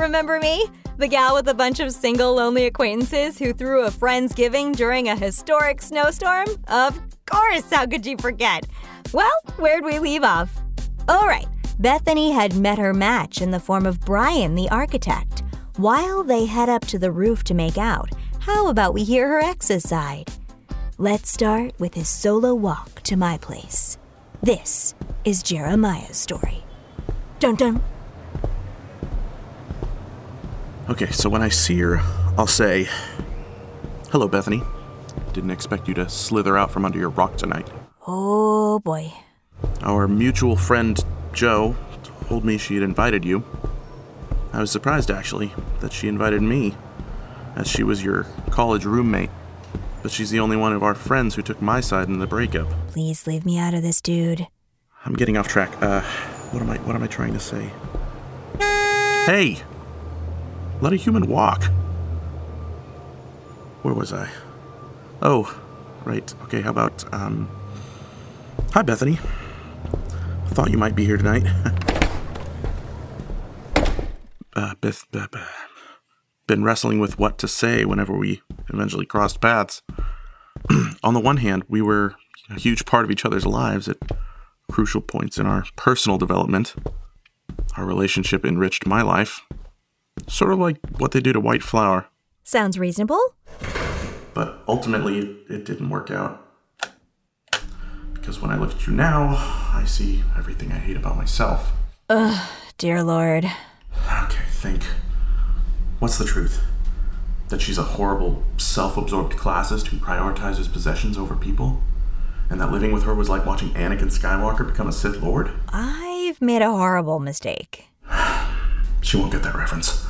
Remember me? The gal with a bunch of single, lonely acquaintances who threw a Friendsgiving during a historic snowstorm? Of course, how could you forget? Well, where'd we leave off? All right, Bethany had met her match in the form of Brian, the architect. While they head up to the roof to make out, how about we hear her ex's side? Let's start with his solo walk to my place. This is Jeremiah's story. Dun dun. Okay, so when I see her, I'll say, Hello, Bethany. Didn't expect you to slither out from under your rock tonight. Oh boy. Our mutual friend, Jo, told me she had invited you. I was surprised, actually, that she invited me, as she was your college roommate. But she's the only one of our friends who took my side in the breakup. Please leave me out of this, dude. I'm getting off track. Uh, what am I? What am I trying to say? Hey, let a human walk. Where was I? Oh, right. Okay. How about um? Hi, Bethany. Thought you might be here tonight. uh, Beth, Beth, Beth, been wrestling with what to say whenever we eventually crossed paths. On the one hand, we were a huge part of each other's lives at crucial points in our personal development. Our relationship enriched my life, sort of like what they do to White Flour. Sounds reasonable. But ultimately, it didn't work out. Because when I look at you now, I see everything I hate about myself. Ugh, dear Lord. Okay, think. What's the truth? That she's a horrible, self absorbed classist who prioritizes possessions over people? And that living with her was like watching Anakin Skywalker become a Sith Lord? I've made a horrible mistake. She won't get that reference.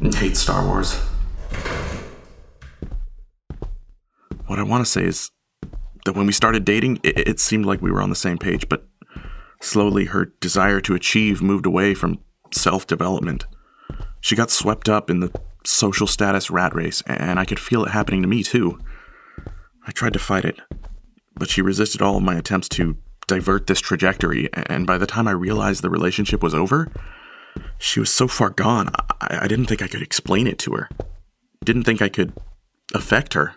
Hates Star Wars. What I want to say is that when we started dating, it, it seemed like we were on the same page, but slowly her desire to achieve moved away from self development. She got swept up in the social status rat race, and I could feel it happening to me too. I tried to fight it, but she resisted all of my attempts to divert this trajectory, and by the time I realized the relationship was over, she was so far gone, I, I didn't think I could explain it to her. Didn't think I could affect her.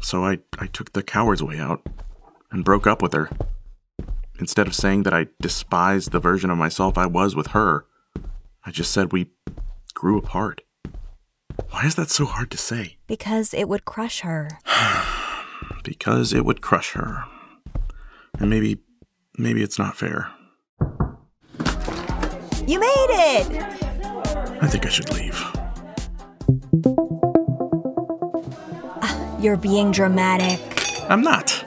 So I, I took the coward's way out and broke up with her. Instead of saying that I despised the version of myself I was with her, I just said we grew apart. Why is that so hard to say? Because it would crush her. because it would crush her. And maybe, maybe it's not fair. You made it! I think I should leave. Ah, you're being dramatic. I'm not.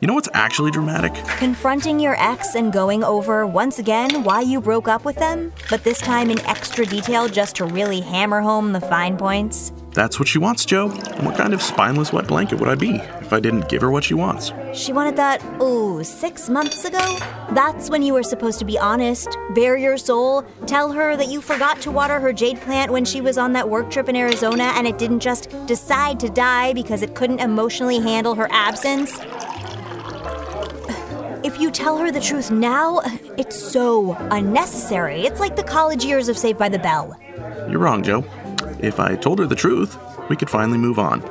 You know what's actually dramatic? Confronting your ex and going over, once again, why you broke up with them, but this time in extra detail just to really hammer home the fine points. That's what she wants, Jo. And what kind of spineless wet blanket would I be if I didn't give her what she wants? She wanted that, oh, six months ago? That's when you were supposed to be honest, bare your soul, tell her that you forgot to water her jade plant when she was on that work trip in Arizona and it didn't just decide to die because it couldn't emotionally handle her absence. If you tell her the truth now, it's so unnecessary. It's like the college years of Saved by the Bell. You're wrong, Jo. If I told her the truth, we could finally move on.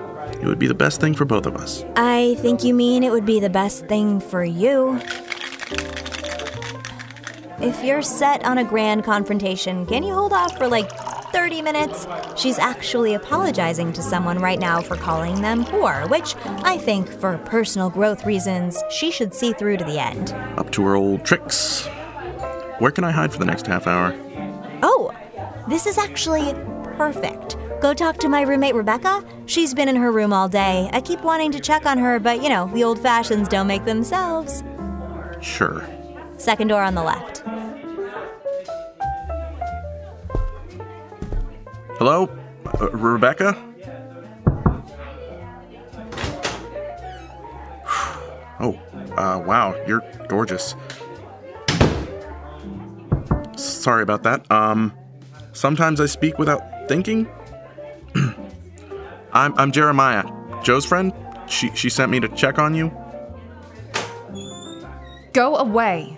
It would be the best thing for both of us. I think you mean it would be the best thing for you. If you're set on a grand confrontation, can you hold off for like 30 minutes? She's actually apologizing to someone right now for calling them poor, which I think, for personal growth reasons, she should see through to the end. Up to her old tricks. Where can I hide for the next half hour? Oh, this is actually perfect. Go talk to my roommate Rebecca. She's been in her room all day. I keep wanting to check on her, but you know, the old fashions don't make themselves. Sure. Second door on the left. Hello? Uh, Rebecca? Oh, uh, wow, you're gorgeous. Sorry about that. Um, sometimes I speak without thinking. I'm, I'm Jeremiah, Jo's friend. She, she sent me to check on you. Go away.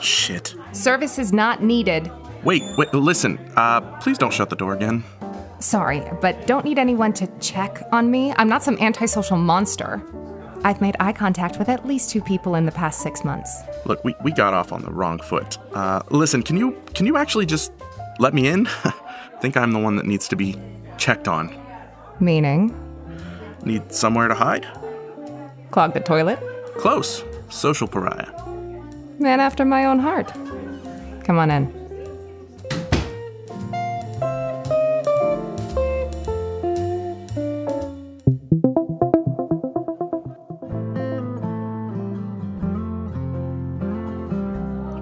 Shit. Service is not needed. Wait, wait, listen. Uh, please don't shut the door again. Sorry, but don't need anyone to check on me. I'm not some antisocial monster. I've made eye contact with at least two people in the past six months. Look, we, we got off on the wrong foot. Uh, listen, can you can you actually just let me in? think I'm the one that needs to be checked on. Meaning? Need somewhere to hide? Clog the toilet? Close. Social pariah. Man after my own heart. Come on in.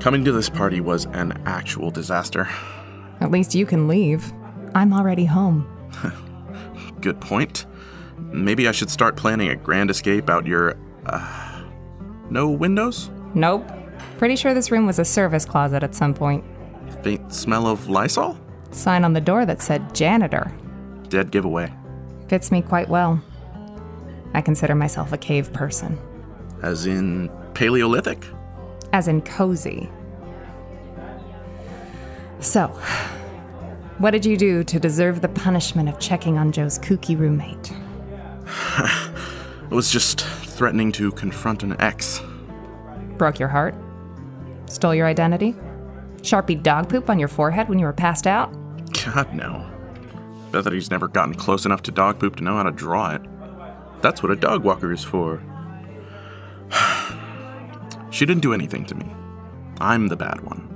Coming to this party was an actual disaster. At least you can leave. I'm already home. Good point. Maybe I should start planning a grand escape out your. Uh, no windows? Nope. Pretty sure this room was a service closet at some point. Faint smell of Lysol? Sign on the door that said janitor. Dead giveaway. Fits me quite well. I consider myself a cave person. As in Paleolithic? As in cozy. So, what did you do to deserve the punishment of checking on Jo's kooky roommate? I was just threatening to confront an ex. Broke your heart? Stole your identity? Sharpie dog poop on your forehead when you were passed out? God, no. Bet that he's never gotten close enough to dog poop to know how to draw it. That's what a dog walker is for. she didn't do anything to me. I'm the bad one.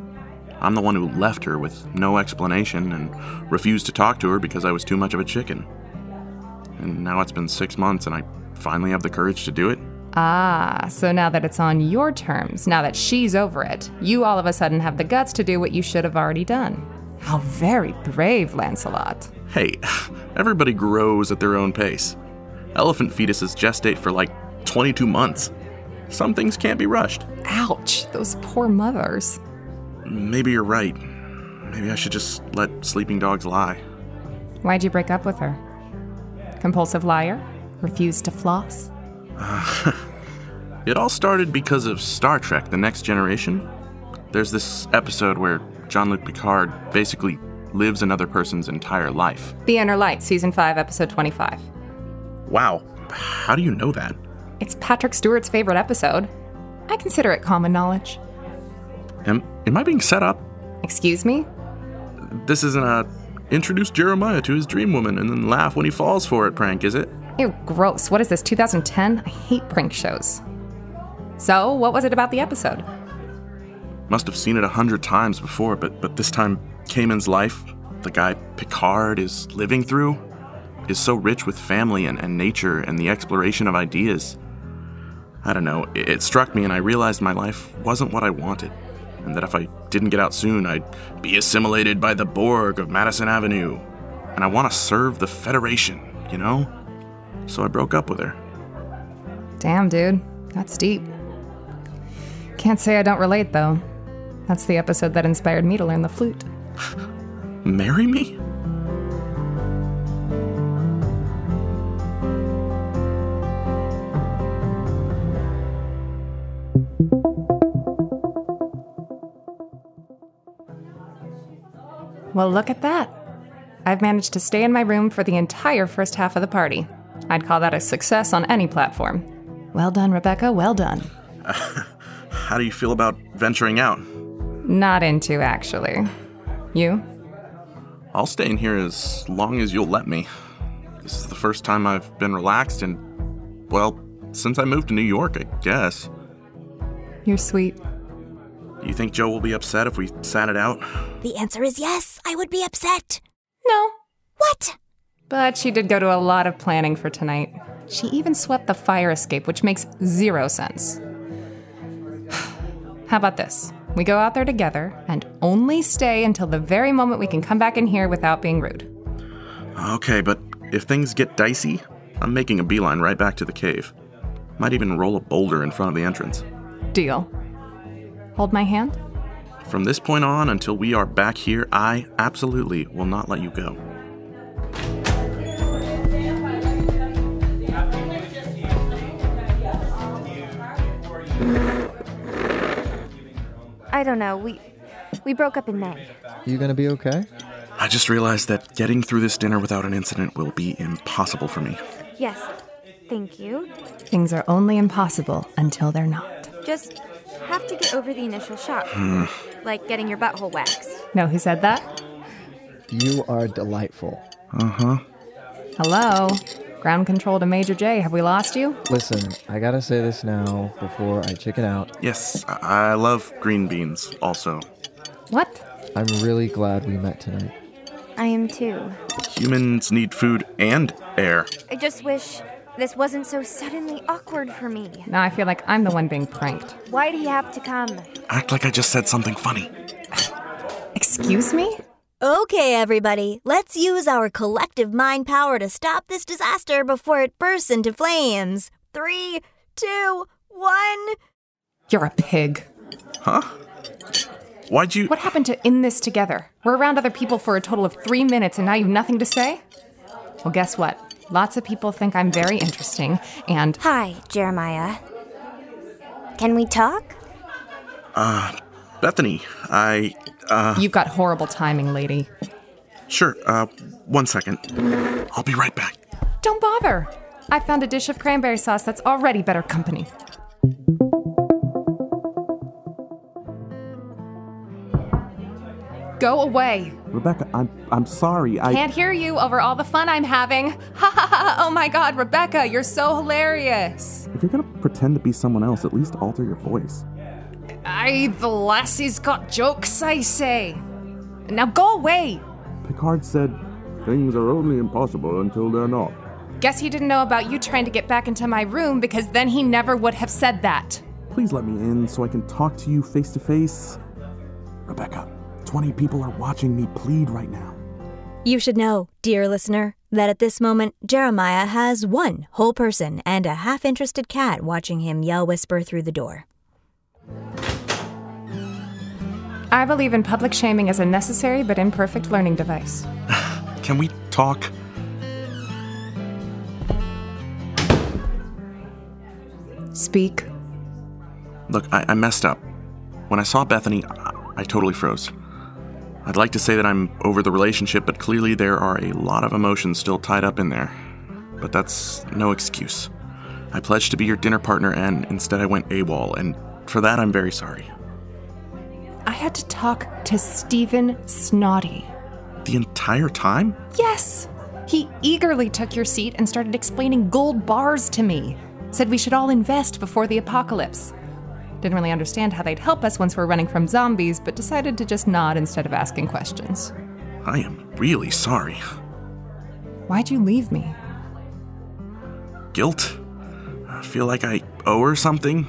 I'm the one who left her with no explanation and refused to talk to her because I was too much of a chicken. And now it's been six months and I finally have the courage to do it. Ah, so now that it's on your terms, now that she's over it, you all of a sudden have the guts to do what you should have already done. How very brave, Lancelot. Hey, everybody grows at their own pace. Elephant fetuses gestate for like 22 months. Some things can't be rushed. Ouch, those poor mothers. Maybe you're right. Maybe I should just let sleeping dogs lie. Why'd you break up with her? Compulsive liar? Refused to floss? It all started because of Star Trek The Next Generation. There's this episode where Jean Luc Picard basically lives another person's entire life. The Inner Light, Season 5, Episode 25. Wow, how do you know that? It's Patrick Stewart's favorite episode. I consider it common knowledge. Am, am I being set up? Excuse me? This isn't a uh, introduce Jeremiah to his dream woman and then laugh when he falls for it prank, is it? Ew, gross. What is this, 2010? I hate prank shows. So, what was it about the episode? Must have seen it a hundred times before, but but this time Kamin's life, the guy Picard is living through, is so rich with family and, and nature and the exploration of ideas. I don't know, it, it struck me and I realized my life wasn't what I wanted. And that if I didn't get out soon, I'd be assimilated by the Borg of Madison Avenue. And I want to serve the Federation, you know? So I broke up with her. Damn, dude. That's deep. Can't say I don't relate, though. That's the episode that inspired me to learn the flute. Marry me? Well, look at that. I've managed to stay in my room for the entire first half of the party. I'd call that a success on any platform. Well done, Rebecca, well done. How do you feel about venturing out? Not into, actually. You? I'll stay in here as long as you'll let me. This is the first time I've been relaxed in, well, since I moved to New York, I guess. You're sweet. Do you think Jo will be upset if we sat it out? The answer is yes. I would be upset. No. What? But she did go to a lot of planning for tonight. She even swept the fire escape, which makes zero sense. How about this? We go out there together and only stay until the very moment we can come back in here without being rude. Okay, but if things get dicey, I'm making a beeline right back to the cave. Might even roll a boulder in front of the entrance. Deal. Hold my hand? From this point on until we are back here, I absolutely will not let you go. I don't know. We We broke up in May. You gonna be okay? I just realized that getting through this dinner without an incident will be impossible for me. Yes. Thank you. Things are only impossible until they're not. Just have to get over the initial shock. Like getting your butthole waxed. Know who said that? You are delightful. Uh huh. Hello? Ground control to Major J. Have we lost you? Listen, I gotta say this now before I chicken out. Yes, I, I love green beans also. What? I'm really glad we met tonight. I am too. Humans need food and air. I just wish this wasn't so suddenly awkward for me. Now I feel like I'm the one being pranked. Why'd he have to come? Act like I just said something funny. Excuse me? Okay, everybody, let's use our collective mind power to stop this disaster before it bursts into flames. Three, two, one. You're a pig. Huh? Why'd you. What happened to in this together? We're around other people for a total of three minutes and now you've nothing to say? Well, guess what? Lots of people think I'm very interesting, and Hi, Jeremiah. Can we talk? Uh, Bethany, I. Uh, you've got horrible timing, lady. sure, uh, one second. I'll be right back. Don't bother. I found a dish of cranberry sauce that's already better company. Go away. Rebecca, I'm I'm sorry. I Can't hear you over all the fun I'm having. Ha ha ha! Oh my god, Rebecca, you're so hilarious. if you're gonna pretend to be someone else, at least alter your voice. Aye, the lassie's got jokes, I say. Now go away. Picard said, "Things are only impossible until they're not." Guess he didn't know about you trying to get back into my room because then he never would have said that. Please let me in so I can talk to you face to face. Rebecca, 20 people are watching me plead right now. You should know, dear listener, that at this moment, Jeremiah has one whole person and a half interested cat watching him yell whisper through the door. I believe in public shaming as a necessary but imperfect learning device. Can we talk? Speak. Look, I, I messed up. When I saw Bethany, I, I totally froze. I'd like to say that I'm over the relationship, but clearly there are a lot of emotions still tied up in there. But that's no excuse. I pledged to be your dinner partner, and instead I went AWOL, and for that I'm very sorry. I had to talk to Stephen Snotty. The entire time? Yes! He eagerly took your seat and started explaining gold bars to me. Said we should all invest before the apocalypse. Didn't really understand how they'd help us once we're running from zombies, but decided to just nod instead of asking questions. I am really sorry. Why'd you leave me? Guilt? I feel like I owe her something?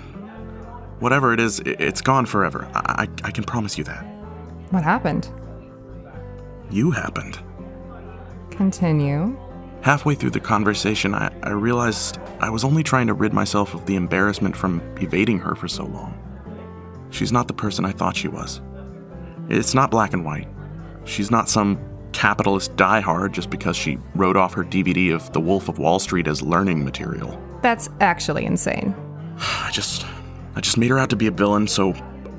Whatever it is, it's gone forever. I, I, I can promise you that. What happened? You happened. Continue. Halfway through the conversation, I, I realized I was only trying to rid myself of the embarrassment from evading her for so long. She's not the person I thought she was. It's not black and white. She's not some capitalist diehard just because she wrote off her DVD of The Wolf of Wall Street as learning material. That's actually insane. I just I just made her out to be a villain so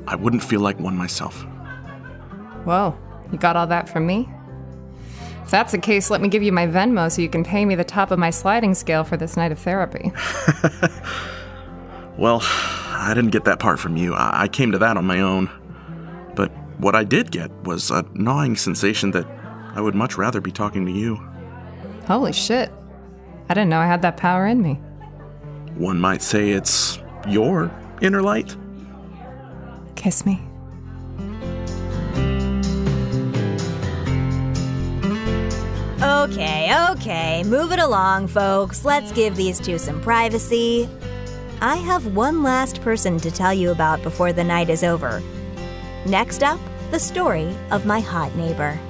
I wouldn't feel like one myself. Whoa, you got all that from me? If that's the case, let me give you my Venmo so you can pay me the top of my sliding scale for this night of therapy. Well, I didn't get that part from you. I, I came to that on my own. But what I did get was a gnawing sensation that I would much rather be talking to you. Holy shit. I didn't know I had that power in me. One might say it's your inner light. Kiss me. Okay, okay, move it along, folks. Let's give these two some privacy. I have one last person to tell you about before the night is over. Next up, the story of my hot neighbor.